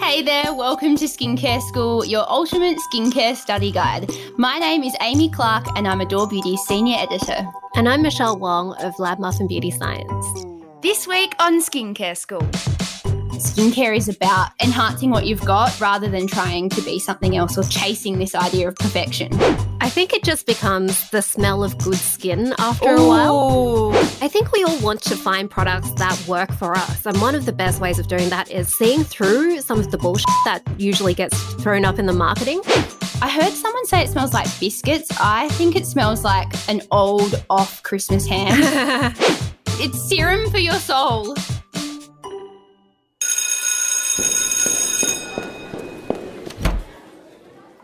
Hey there, welcome to Skincare School, your ultimate skincare study guide. My name is Amy Clark and I'm Adore Beauty's senior editor. And I'm Michelle Wong of Lab Muffin Beauty Science. This week on Skincare School. Skincare is about enhancing what you've got rather than trying to be something else or chasing this idea of perfection. I think it just becomes the smell of good skin after Ooh. a while. I think we all want to find products that work for us. And one of the best ways of doing that is seeing through some of the bullshit that usually gets thrown up in the marketing. I heard someone say it smells like biscuits. I think it smells like an old off Christmas ham. it's serum for your soul.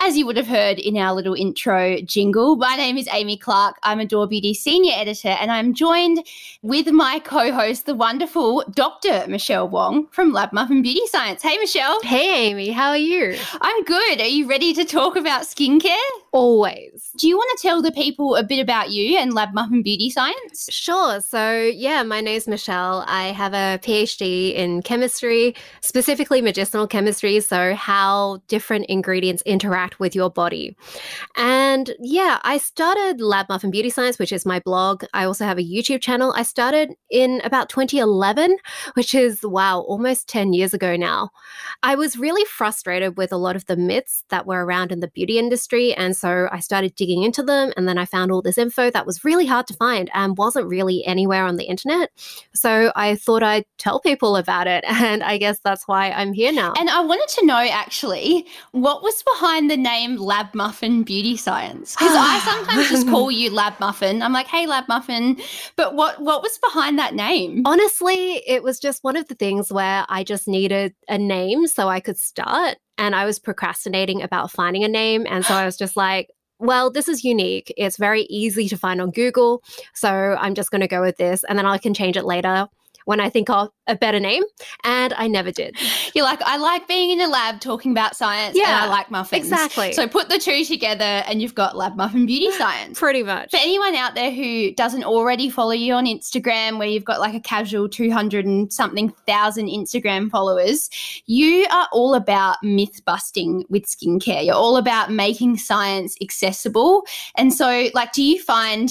As you would have heard in our little intro jingle, my name is Amy Clark. I'm Adore Beauty senior editor, and I'm joined with my co host, the wonderful Dr. Michelle Wong from Lab Muffin Beauty Science. Hey, Michelle. Hey, Amy. How are you? I'm good. Are you ready to talk about skincare? Always. Do you want to tell the people a bit about you and Lab Muffin Beauty Science? Sure. So, yeah, my name's Michelle. I have a PhD in chemistry, specifically medicinal chemistry. So, how different ingredients interact interact with your body. And yeah, I started Lab Muffin Beauty Science, which is my blog. I also have a YouTube channel. I started in about 2011, which is, wow, almost 10 years ago now. I was really frustrated with a lot of the myths that were around in the beauty industry. And so I started digging into them. And then I found all this info that was really hard to find and wasn't really anywhere on the internet. So I thought I'd tell people about it. And I guess that's why I'm here now. And I wanted to know actually what was behind the name Lab Muffin Beauty Science? Because I sometimes just call you Lab Muffin. I'm like, hey, Lab Muffin. But what what was behind that name? Honestly, it was just one of the things where I just needed a name so I could start. And I was procrastinating about finding a name. And so I was just like, well, this is unique. It's very easy to find on Google. So I'm just going to go with this and then I can change it later when I think of a better name, and I never did. You're like, I like being in a lab talking about science, yeah, and I like muffins. Exactly. So put the two together, and you've got Lab Muffin Beauty Science. Pretty much. For anyone out there who doesn't already follow you on Instagram, where you've got like a casual 200 and something thousand Instagram followers, you are all about myth busting with skincare. You're all about making science accessible. And so, like, do you find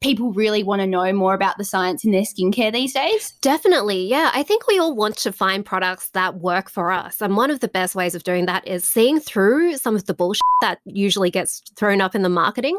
people really want to know more about the science in their skincare these days? Definitely. Yeah. I think we all want to find products that work for us. And one of the best ways of doing that is seeing through some of the bullshit that usually gets thrown up in the marketing.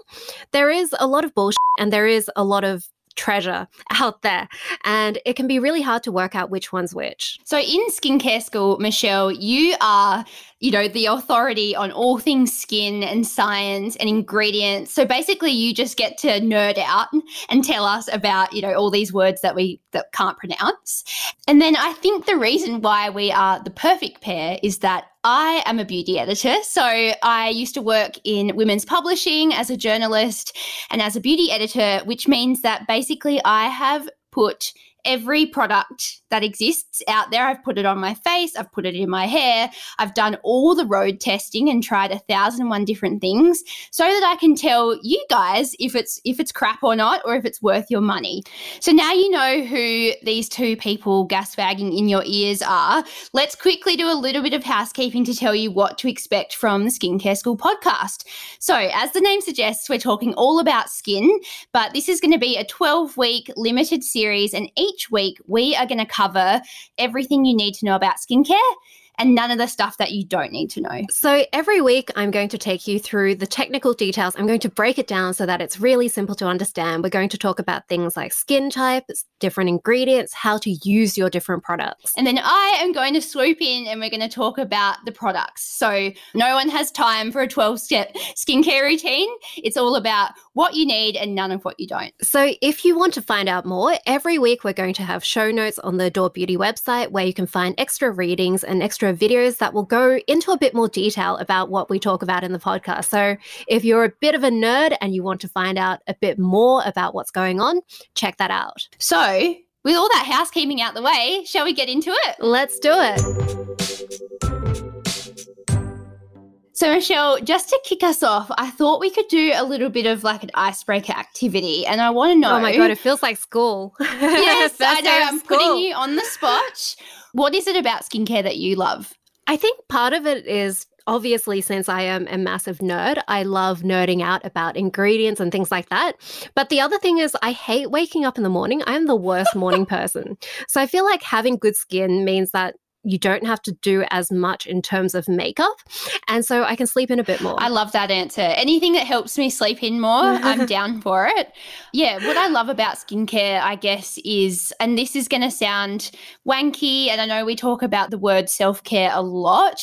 There is a lot of bullshit and there is a lot of treasure out there. And it can be really hard to work out which one's which. So, in skincare school, Michelle, you are you know, the authority on all things skin and science and ingredients. So basically you just get to nerd out and tell us about, you know, all these words that we that can't pronounce. And then I think the reason why we are the perfect pair is that I am a beauty editor. So I used to work in women's publishing as a journalist and as a beauty editor, which means that basically I have put every product that exists out there. I've put it on my face, I've put it in my hair, I've done all the road testing and tried a thousand and one different things so that I can tell you guys if it's if it's crap or not or if it's worth your money. So now you know who these two people gasbagging in your ears are. Let's quickly do a little bit of housekeeping to tell you what to expect from the Skincare School podcast. So, as the name suggests, we're talking all about skin, but this is going to be a 12 week limited series and each week we are going to cover everything you need to know about skincare and none of the stuff that you don't need to know. So, every week, I'm going to take you through the technical details. I'm going to break it down so that it's really simple to understand. We're going to talk about things like skin types, different ingredients, how to use your different products. And then I am going to swoop in and we're going to talk about the products. So, no one has time for a 12 step skincare routine. It's all about what you need and none of what you don't. So, if you want to find out more, every week we're going to have show notes on the Adore Beauty website where you can find extra readings and extra videos that will go into a bit more detail about what we talk about in the podcast. So if you're a bit of a nerd and you want to find out a bit more about what's going on, check that out. So, with all that housekeeping out the way, shall we get into it? Let's do it. So, Michelle, just to kick us off, I thought we could do a little bit of like an icebreaker activity. And I want to know. Oh my God, it feels like school. Yes, I know. I'm school. putting you on the spot. What is it about skincare that you love? I think part of it is obviously, since I am a massive nerd, I love nerding out about ingredients and things like that. But the other thing is, I hate waking up in the morning. I'm the worst morning person. So I feel like having good skin means that you don't have to do as much in terms of makeup. And so I can sleep in a bit more. I love that answer. Anything that helps me sleep in more, I'm down for it. Yeah, what I love about skincare, I guess, is, and this is going to sound wanky, and I know we talk about the word self care a lot,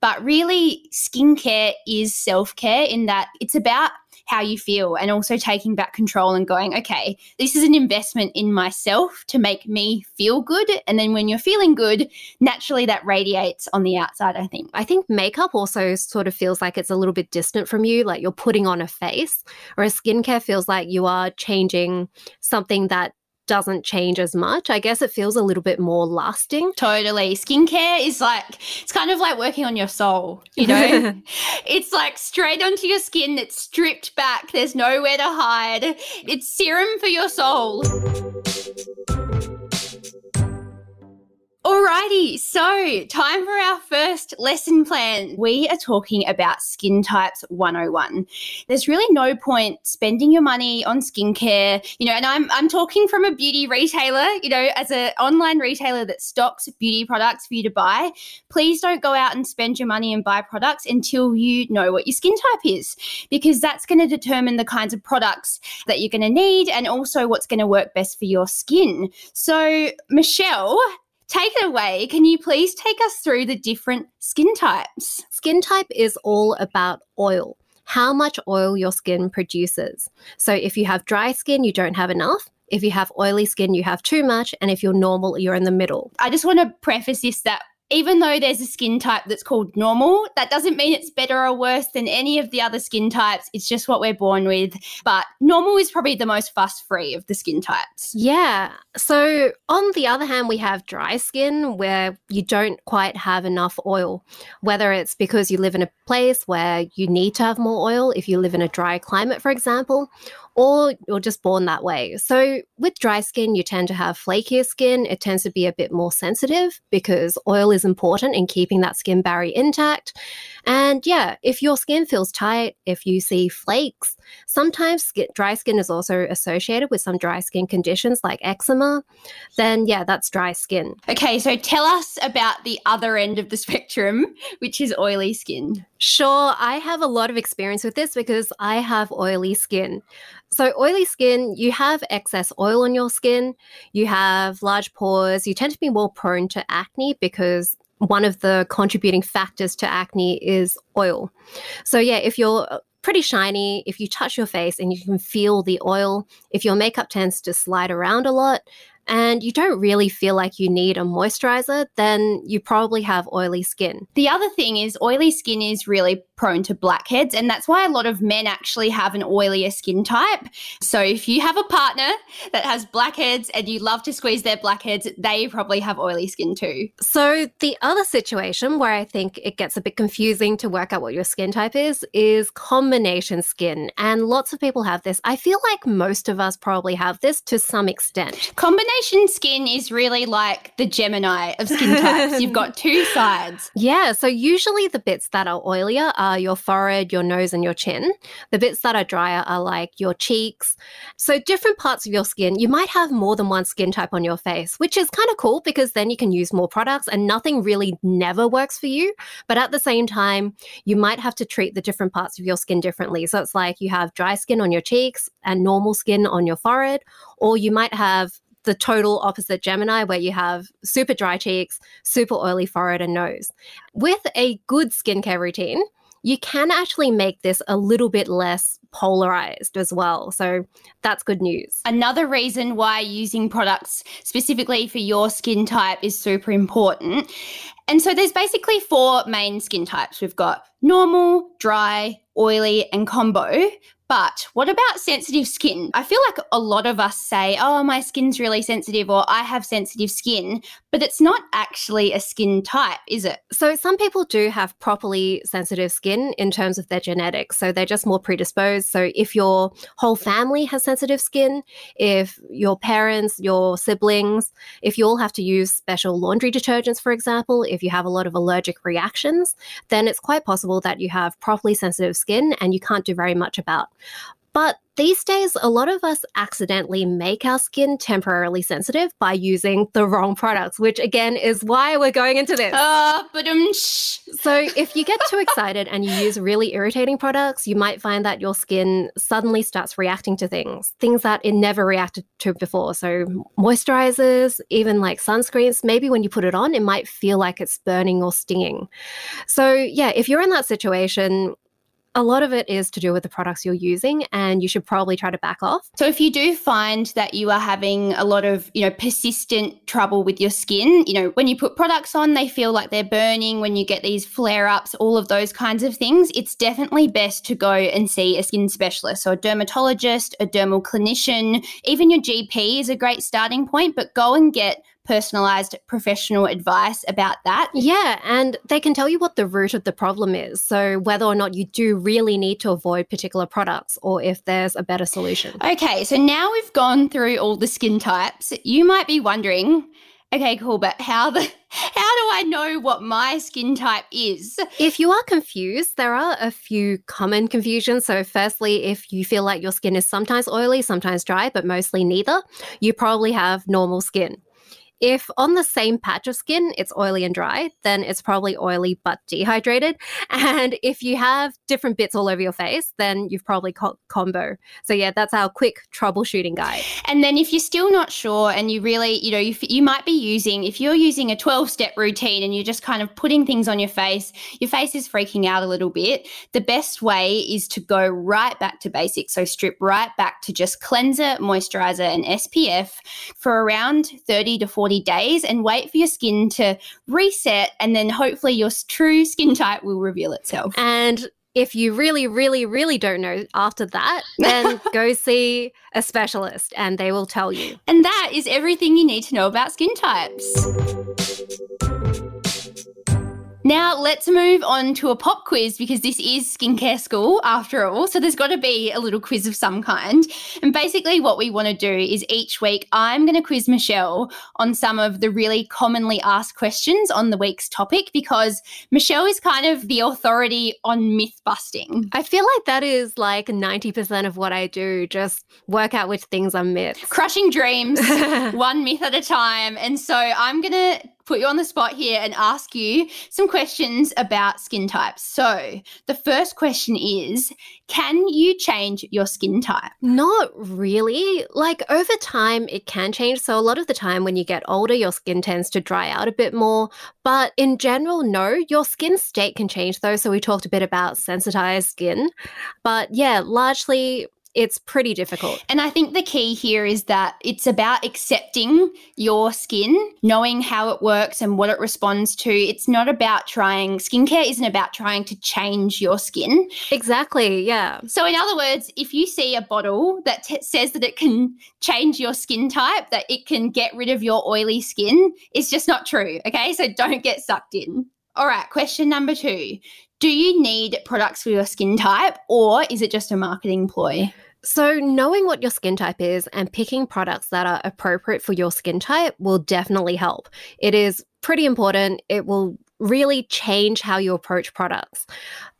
but really, skincare is self care in that it's about how you feel and also taking back control and going, okay, this is an investment in myself to make me feel good. And then when you're feeling good, naturally that radiates on the outside, I think. I think makeup also sort of feels like it's a little bit distant from you, like you're putting on a face, whereas skincare feels like you are changing something that doesn't change as much. I guess it feels a little bit more lasting. Totally. Skincare is like, it's kind of like working on your soul, you know? it's like straight onto your skin, it's stripped back, there's nowhere to hide. It's serum for your soul. Alrighty, so time for our first lesson plan. We are talking about skin types 101. There's really no point spending your money on skincare, you know, and I'm I'm talking from a beauty retailer, you know, as an online retailer that stocks beauty products for you to buy. Please don't go out and spend your money and buy products until you know what your skin type is, because that's going to determine the kinds of products that you're going to need and also what's going to work best for your skin. So, Michelle, Take it away. Can you please take us through the different skin types? Skin type is all about oil how much oil your skin produces. So if you have dry skin, you don't have enough. If you have oily skin, you have too much. And if you're normal, you're in the middle. I just want to preface this that even though there's a skin type that's called normal, that doesn't mean it's better or worse than any of the other skin types. It's just what we're born with. But normal is probably the most fuss free of the skin types. Yeah. So, on the other hand, we have dry skin where you don't quite have enough oil, whether it's because you live in a place where you need to have more oil, if you live in a dry climate, for example, or you're just born that way. So, with dry skin, you tend to have flakier skin. It tends to be a bit more sensitive because oil is important in keeping that skin barrier intact. And yeah, if your skin feels tight, if you see flakes, sometimes dry skin is also associated with some dry skin conditions like eczema, then yeah, that's dry skin. Okay, so tell us about the other end of the spectrum, which is oily skin. Sure, I have a lot of experience with this because I have oily skin. So, oily skin, you have excess oil on your skin, you have large pores, you tend to be more prone to acne because one of the contributing factors to acne is oil. So, yeah, if you're uh, pretty shiny, if you touch your face and you can feel the oil, if your makeup tends to slide around a lot, and you don't really feel like you need a moisturizer, then you probably have oily skin. The other thing is, oily skin is really prone to blackheads, and that's why a lot of men actually have an oilier skin type. So if you have a partner that has blackheads and you love to squeeze their blackheads, they probably have oily skin too. So the other situation where I think it gets a bit confusing to work out what your skin type is is combination skin. And lots of people have this. I feel like most of us probably have this to some extent. Combination skin is really like the Gemini of skin types. You've got two sides. Yeah. So usually the bits that are oilier are Uh, your forehead, your nose, and your chin. The bits that are drier are like your cheeks. So different parts of your skin. You might have more than one skin type on your face, which is kind of cool because then you can use more products and nothing really never works for you. But at the same time, you might have to treat the different parts of your skin differently. So it's like you have dry skin on your cheeks and normal skin on your forehead, or you might have the total opposite Gemini, where you have super dry cheeks, super oily forehead and nose. With a good skincare routine, you can actually make this a little bit less polarized as well. So that's good news. Another reason why using products specifically for your skin type is super important. And so there's basically four main skin types. We've got normal, dry, oily, and combo. But what about sensitive skin? I feel like a lot of us say, oh, my skin's really sensitive or I have sensitive skin, but it's not actually a skin type, is it? So, some people do have properly sensitive skin in terms of their genetics. So, they're just more predisposed. So, if your whole family has sensitive skin, if your parents, your siblings, if you all have to use special laundry detergents, for example, if you have a lot of allergic reactions, then it's quite possible that you have properly sensitive skin and you can't do very much about. But these days, a lot of us accidentally make our skin temporarily sensitive by using the wrong products, which again is why we're going into this. Uh, so, if you get too excited and you use really irritating products, you might find that your skin suddenly starts reacting to things, things that it never reacted to before. So, moisturizers, even like sunscreens, maybe when you put it on, it might feel like it's burning or stinging. So, yeah, if you're in that situation, a lot of it is to do with the products you're using and you should probably try to back off. So if you do find that you are having a lot of, you know, persistent trouble with your skin, you know, when you put products on, they feel like they're burning, when you get these flare-ups, all of those kinds of things, it's definitely best to go and see a skin specialist. So a dermatologist, a dermal clinician, even your GP is a great starting point, but go and get personalized professional advice about that. Yeah, and they can tell you what the root of the problem is. So, whether or not you do really need to avoid particular products or if there's a better solution. Okay, so now we've gone through all the skin types, you might be wondering. Okay, cool, but how the how do I know what my skin type is? If you are confused, there are a few common confusions. So, firstly, if you feel like your skin is sometimes oily, sometimes dry, but mostly neither, you probably have normal skin. If on the same patch of skin it's oily and dry, then it's probably oily but dehydrated. And if you have different bits all over your face, then you've probably combo. So yeah, that's our quick troubleshooting guide. And then if you're still not sure and you really, you know, you, you might be using, if you're using a 12 step routine and you're just kind of putting things on your face, your face is freaking out a little bit, the best way is to go right back to basics. So strip right back to just cleanser, moisturizer, and SPF for around 30 to 40 40 days and wait for your skin to reset. And then hopefully your true skin type will reveal itself. And if you really, really, really don't know after that, then go see a specialist and they will tell you. And that is everything you need to know about skin types. Now, let's move on to a pop quiz because this is skincare school after all. So, there's got to be a little quiz of some kind. And basically, what we want to do is each week, I'm going to quiz Michelle on some of the really commonly asked questions on the week's topic because Michelle is kind of the authority on myth busting. I feel like that is like 90% of what I do, just work out which things are myths. Crushing dreams, one myth at a time. And so, I'm going to put you on the spot here and ask you some questions about skin types. So, the first question is Can you change your skin type? Not really. Like over time, it can change. So, a lot of the time when you get older, your skin tends to dry out a bit more. But in general, no, your skin state can change though. So, we talked a bit about sensitized skin. But yeah, largely it's pretty difficult. And I think the key here is that it's about accepting your skin, knowing how it works and what it responds to. It's not about trying, skincare isn't about trying to change your skin. Exactly, yeah. So, in other words, if you see a bottle that t- says that it can change your skin type, that it can get rid of your oily skin, it's just not true. Okay, so don't get sucked in. All right, question number two do you need products for your skin type or is it just a marketing ploy? So, knowing what your skin type is and picking products that are appropriate for your skin type will definitely help. It is pretty important. It will really change how you approach products.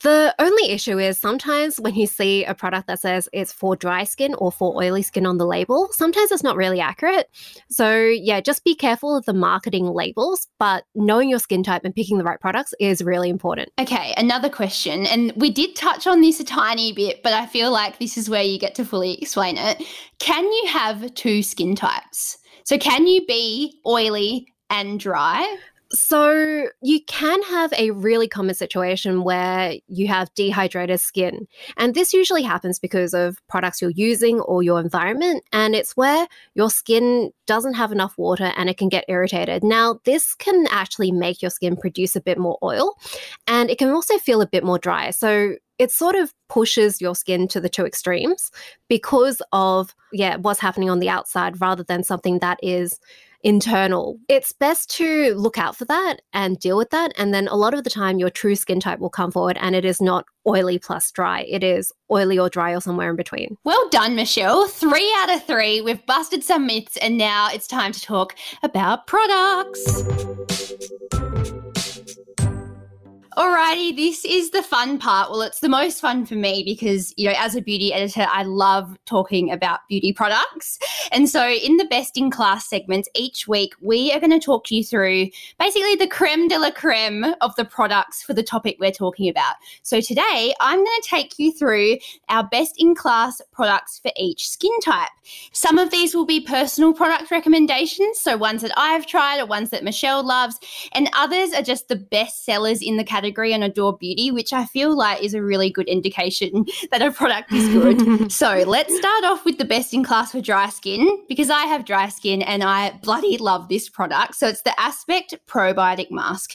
The only issue is sometimes when you see a product that says it's for dry skin or for oily skin on the label, sometimes it's not really accurate. So, yeah, just be careful of the marketing labels, but knowing your skin type and picking the right products is really important. Okay, another question. And we did touch on this a tiny bit, but I feel like this is where you get to fully explain it. Can you have two skin types? So, can you be oily and dry? So, you can have a really common situation where you have dehydrated skin. And this usually happens because of products you're using or your environment. And it's where your skin doesn't have enough water and it can get irritated. Now, this can actually make your skin produce a bit more oil and it can also feel a bit more dry. So, it sort of pushes your skin to the two extremes because of yeah what's happening on the outside rather than something that is internal. It's best to look out for that and deal with that. And then a lot of the time, your true skin type will come forward and it is not oily plus dry. It is oily or dry or somewhere in between. Well done, Michelle. Three out of three. We've busted some myths and now it's time to talk about products. Alrighty, this is the fun part. Well, it's the most fun for me because, you know, as a beauty editor, I love talking about beauty products. And so, in the best in class segments each week, we are going to talk you through basically the creme de la creme of the products for the topic we're talking about. So, today I'm going to take you through our best in class products for each skin type. Some of these will be personal product recommendations, so ones that I've tried or ones that Michelle loves, and others are just the best sellers in the category category on Adore Beauty, which I feel like is a really good indication that a product is good. so let's start off with the best in class for dry skin because I have dry skin and I bloody love this product. So it's the Aspect Probiotic Mask.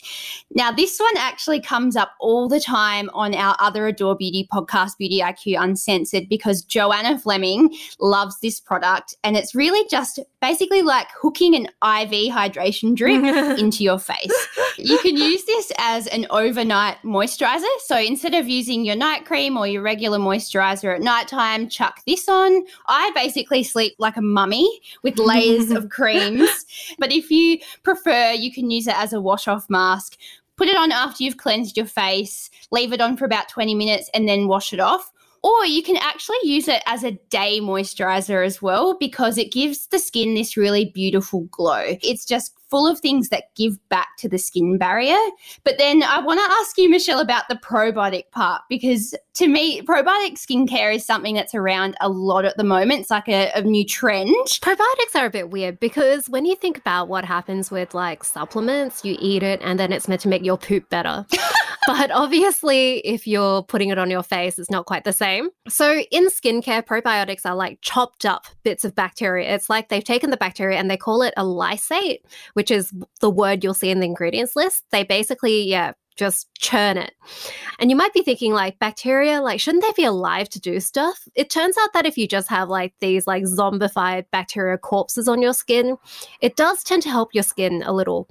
Now, this one actually comes up all the time on our other Adore Beauty podcast, Beauty IQ Uncensored, because Joanna Fleming loves this product. And it's really just basically like hooking an IV hydration drip into your face. You can use this as an over overnight moisturizer. So instead of using your night cream or your regular moisturizer at nighttime, chuck this on. I basically sleep like a mummy with layers of creams. But if you prefer, you can use it as a wash off mask. Put it on after you've cleansed your face, leave it on for about 20 minutes, and then wash it off. Or you can actually use it as a day moisturizer as well because it gives the skin this really beautiful glow. It's just full of things that give back to the skin barrier. But then I want to ask you, Michelle, about the probiotic part because to me, probiotic skincare is something that's around a lot at the moment. It's like a, a new trend. Probiotics are a bit weird because when you think about what happens with like supplements, you eat it and then it's meant to make your poop better. but obviously, if you're putting it on your face, it's not quite the same. So, in skincare, probiotics are like chopped up bits of bacteria. It's like they've taken the bacteria and they call it a lysate, which is the word you'll see in the ingredients list, they basically, yeah, just churn it. And you might be thinking, like, bacteria, like, shouldn't they be alive to do stuff? It turns out that if you just have like these like zombified bacteria corpses on your skin, it does tend to help your skin a little.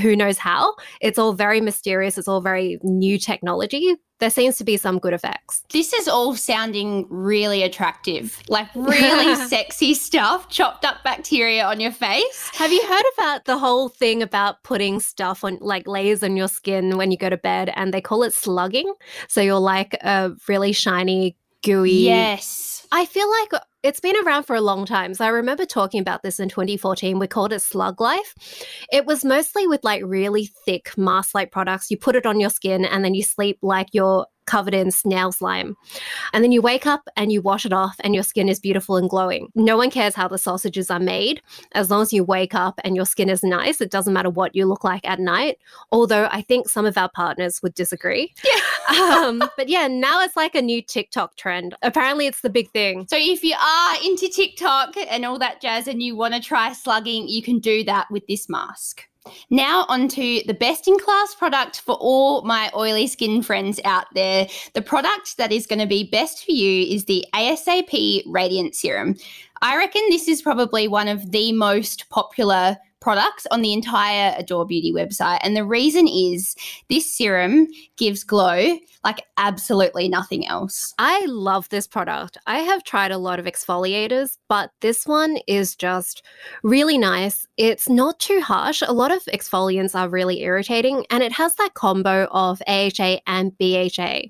Who knows how? It's all very mysterious, it's all very new technology, there seems to be some good effects. This is all sounding really attractive, like really sexy stuff, chopped up bacteria on your face. Have you heard about the whole thing about putting stuff on, like layers on your skin when you go to bed, and they call it slugging? So you're like a really shiny, gooey. Yes. I feel like it's been around for a long time. So I remember talking about this in 2014. We called it Slug Life. It was mostly with like really thick mask like products. You put it on your skin and then you sleep like you're covered in snail slime. And then you wake up and you wash it off and your skin is beautiful and glowing. No one cares how the sausages are made. As long as you wake up and your skin is nice, it doesn't matter what you look like at night. Although I think some of our partners would disagree. Yeah. um, but yeah, now it's like a new TikTok trend. Apparently, it's the big thing. So if you are into TikTok and all that jazz and you want to try slugging, you can do that with this mask. Now, on to the best in class product for all my oily skin friends out there. The product that is going to be best for you is the ASAP Radiant Serum. I reckon this is probably one of the most popular products on the entire Adore Beauty website. And the reason is this serum gives glow like absolutely nothing else. I love this product. I have tried a lot of exfoliators, but this one is just really nice. It's not too harsh. A lot of exfoliants are really irritating, and it has that combo of AHA and BHA.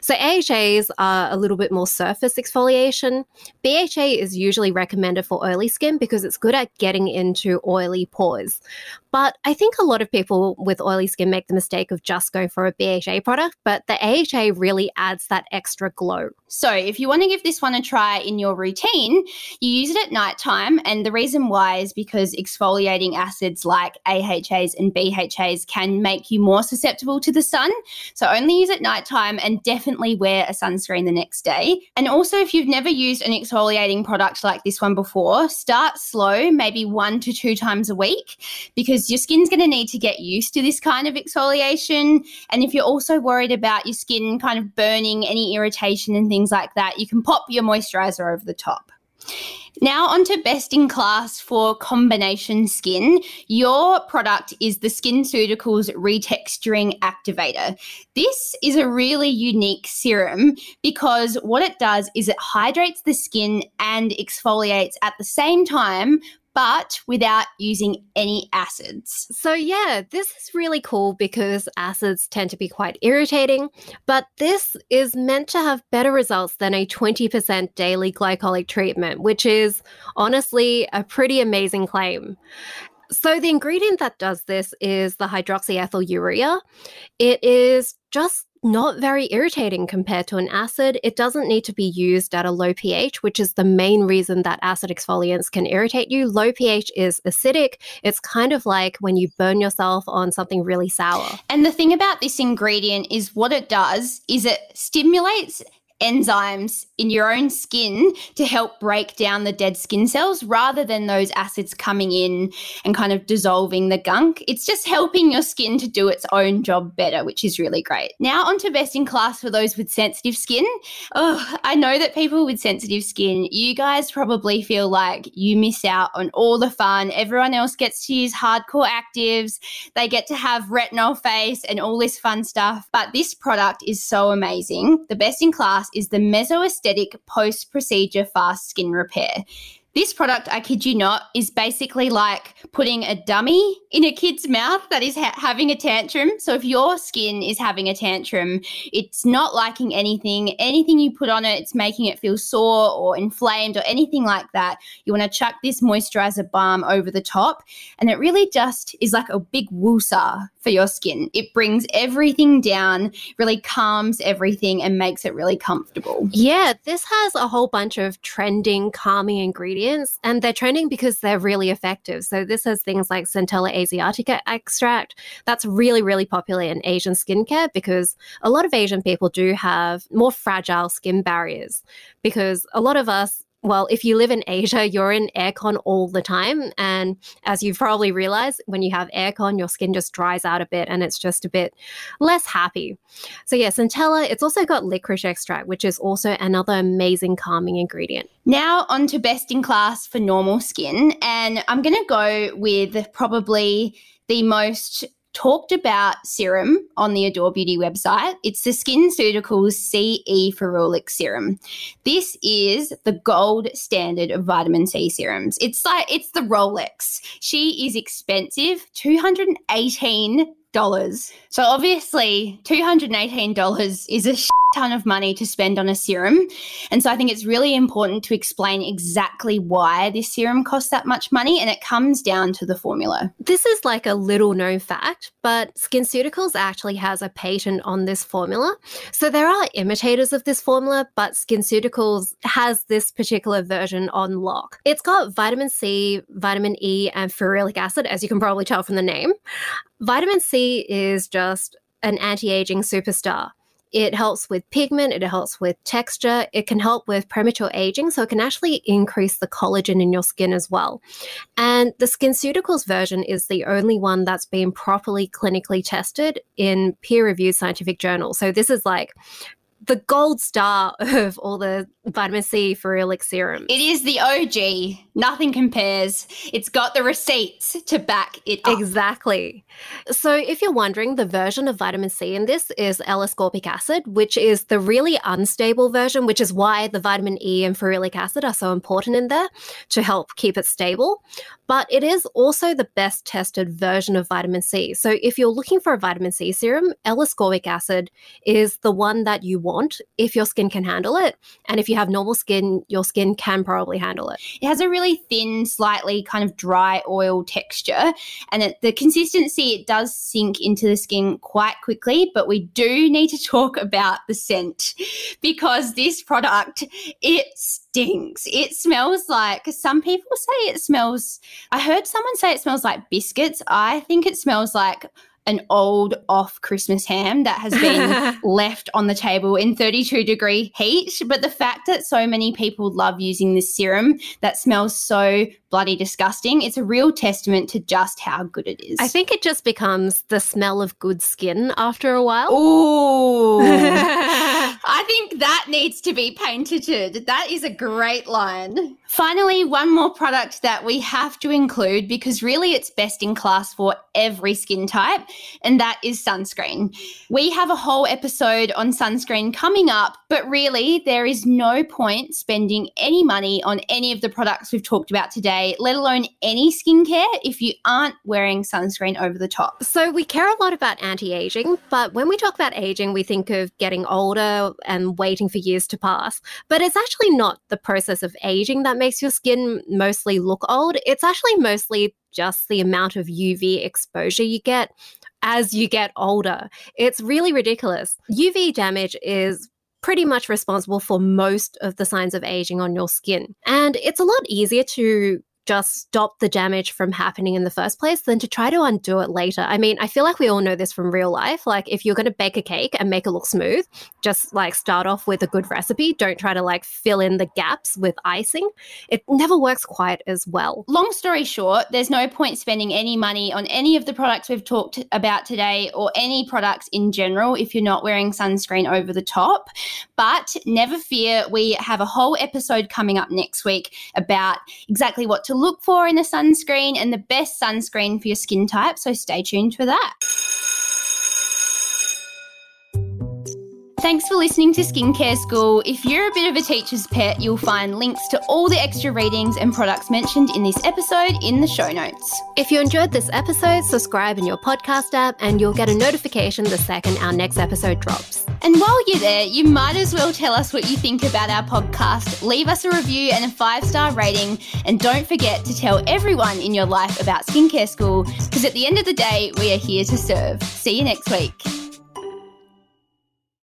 So, AHAs are a little bit more surface exfoliation. BHA is usually recommended for oily skin because it's good at getting into oily pores. But I think a lot of people with oily skin make the mistake of just going for a BHA product, but the AHA really adds that extra glow. So, if you want to give this one a try in your routine, you use it at nighttime. And the reason why is because exfoliating acids like AHAs and BHAs can make you more susceptible to the sun. So, only use it nighttime and definitely wear a sunscreen the next day. And also, if you've never used an exfoliating product like this one before, start slow, maybe one to two times a week, because your skin's going to need to get used to this kind of exfoliation. And if you're also worried about your skin kind of burning, any irritation and things like that, you can pop your moisturizer over the top. Now, on to best in class for combination skin. Your product is the SkinCeuticals Retexturing Activator. This is a really unique serum because what it does is it hydrates the skin and exfoliates at the same time, but without using any acids. So, yeah, this is really cool because acids tend to be quite irritating, but this is meant to have better results than a 20% daily glycolic treatment, which is honestly a pretty amazing claim. So, the ingredient that does this is the hydroxyethyl urea. It is just not very irritating compared to an acid. It doesn't need to be used at a low pH, which is the main reason that acid exfoliants can irritate you. Low pH is acidic. It's kind of like when you burn yourself on something really sour. And the thing about this ingredient is what it does is it stimulates enzymes in your own skin to help break down the dead skin cells rather than those acids coming in and kind of dissolving the gunk. It's just helping your skin to do its own job better, which is really great. Now, on to best in class for those with sensitive skin. Oh, I know that people with sensitive skin, you guys probably feel like you miss out on all the fun. Everyone else gets to use hardcore actives, they get to have retinol face and all this fun stuff. But this product is so amazing. The best in class is the Mesoestetic Post Procedure Fast Skin Repair. This product, I kid you not, is basically like putting a dummy in a kid's mouth that is ha- having a tantrum. So if your skin is having a tantrum, it's not liking anything, anything you put on it, it's making it feel sore or inflamed or anything like that. You want to chuck this moisturizer balm over the top, and it really just is like a big woosa for your skin. It brings everything down, really calms everything, and makes it really comfortable. Yeah, this has a whole bunch of trending calming ingredients and they're trending because they're really effective. So this has things like Centella asiatica extract. That's really, really popular in Asian skincare because a lot of Asian people do have more fragile skin barriers because a lot of us well, if you live in Asia, you're in aircon all the time. And as you've probably realize, when you have aircon, your skin just dries out a bit and it's just a bit less happy. So, yeah, Centella, it's also got licorice extract, which is also another amazing calming ingredient. Now, on to best in class for normal skin. And I'm going to go with probably the most talked about serum on the Adore Beauty website. It's the SkinCeuticals CE Ferulic Serum. This is the gold standard of vitamin C serums. It's like it's the Rolex. She is expensive, two hundred and eighteen dollars. So obviously, two hundred and eighteen dollars is a ton of money to spend on a serum. And so I think it's really important to explain exactly why this serum costs that much money. And it comes down to the formula. This is like a little known fact, but SkinCeuticals actually has a patent on this formula. So there are imitators of this formula, but SkinCeuticals has this particular version on lock. It's got vitamin C, vitamin E, and ferulic acid, as you can probably tell from the name. Vitamin C is just an anti aging superstar. It helps with pigment, it helps with texture, it can help with premature aging, so it can actually increase the collagen in your skin as well. And the SkinCeuticals version is the only one that's been properly clinically tested in peer reviewed scientific journals. So this is like the gold star of all the vitamin C ferulic serum. It is the OG. Nothing compares. It's got the receipts to back it up. Exactly. So, if you're wondering, the version of vitamin C in this is L-ascorbic acid, which is the really unstable version, which is why the vitamin E and ferulic acid are so important in there to help keep it stable. But it is also the best tested version of vitamin C. So, if you're looking for a vitamin C serum, L-ascorbic acid is the one that you want want if your skin can handle it. And if you have normal skin, your skin can probably handle it. It has a really thin, slightly kind of dry oil texture, and it, the consistency it does sink into the skin quite quickly. But we do need to talk about the scent because this product it stinks. It smells like some people say it smells. I heard someone say it smells like biscuits. I think it smells like an old off Christmas ham that has been left on the table in 32 degree heat. But the fact that so many people love using this serum that smells so bloody disgusting, it's a real testament to just how good it is. I think it just becomes the smell of good skin after a while. Ooh. I think that needs to be patented. That is a great line. Finally, one more product that we have to include because really it's best in class for every skin type, and that is sunscreen. We have a whole episode on sunscreen coming up, but really there is no point spending any money on any of the products we've talked about today, let alone any skincare, if you aren't wearing sunscreen over the top. So, we care a lot about anti aging, but when we talk about aging, we think of getting older and waiting for years to pass. But it's actually not the process of aging that makes your skin mostly look old. It's actually mostly just the amount of UV exposure you get as you get older. It's really ridiculous. UV damage is pretty much responsible for most of the signs of aging on your skin. And it's a lot easier to just stop the damage from happening in the first place than to try to undo it later. I mean, I feel like we all know this from real life. Like, if you're going to bake a cake and make it look smooth, just like start off with a good recipe. Don't try to like fill in the gaps with icing. It never works quite as well. Long story short, there's no point spending any money on any of the products we've talked about today or any products in general if you're not wearing sunscreen over the top. But never fear, we have a whole episode coming up next week about exactly what to look for in a sunscreen and the best sunscreen for your skin type. So stay tuned for that. Thanks for listening to Skincare School. If you're a bit of a teacher's pet, you'll find links to all the extra readings and products mentioned in this episode in the show notes. If you enjoyed this episode, subscribe in your podcast app and you'll get a notification the second our next episode drops. And while you're there, you might as well tell us what you think about our podcast. Leave us a review and a five star rating. And don't forget to tell everyone in your life about Skincare School because at the end of the day, we are here to serve. See you next week.